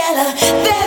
together.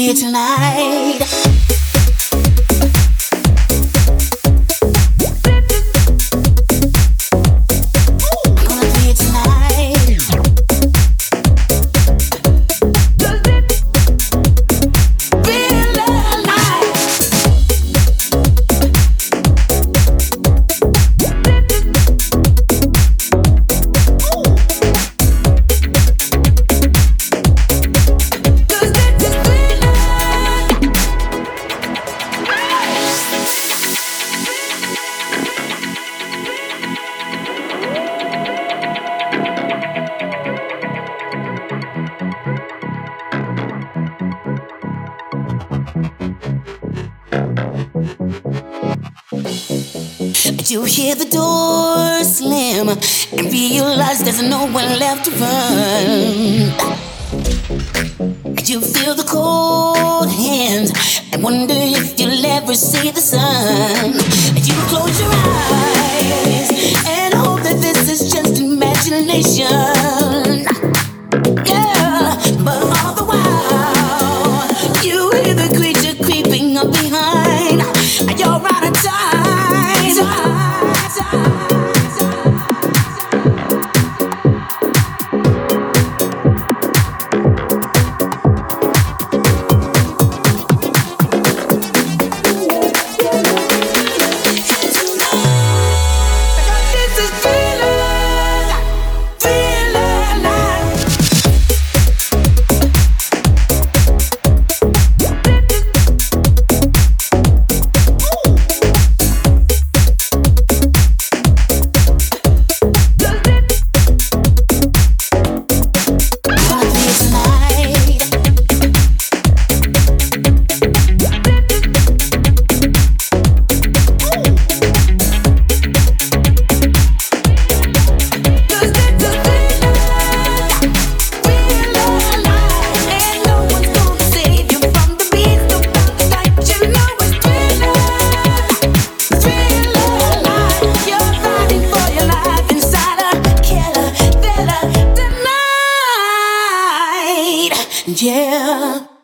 I'm gonna You hear the door slam and realize there's no one left to run? You feel the cold hands and wonder if you'll ever see the sun? You close your eyes and hope that this is just imagination? yeah.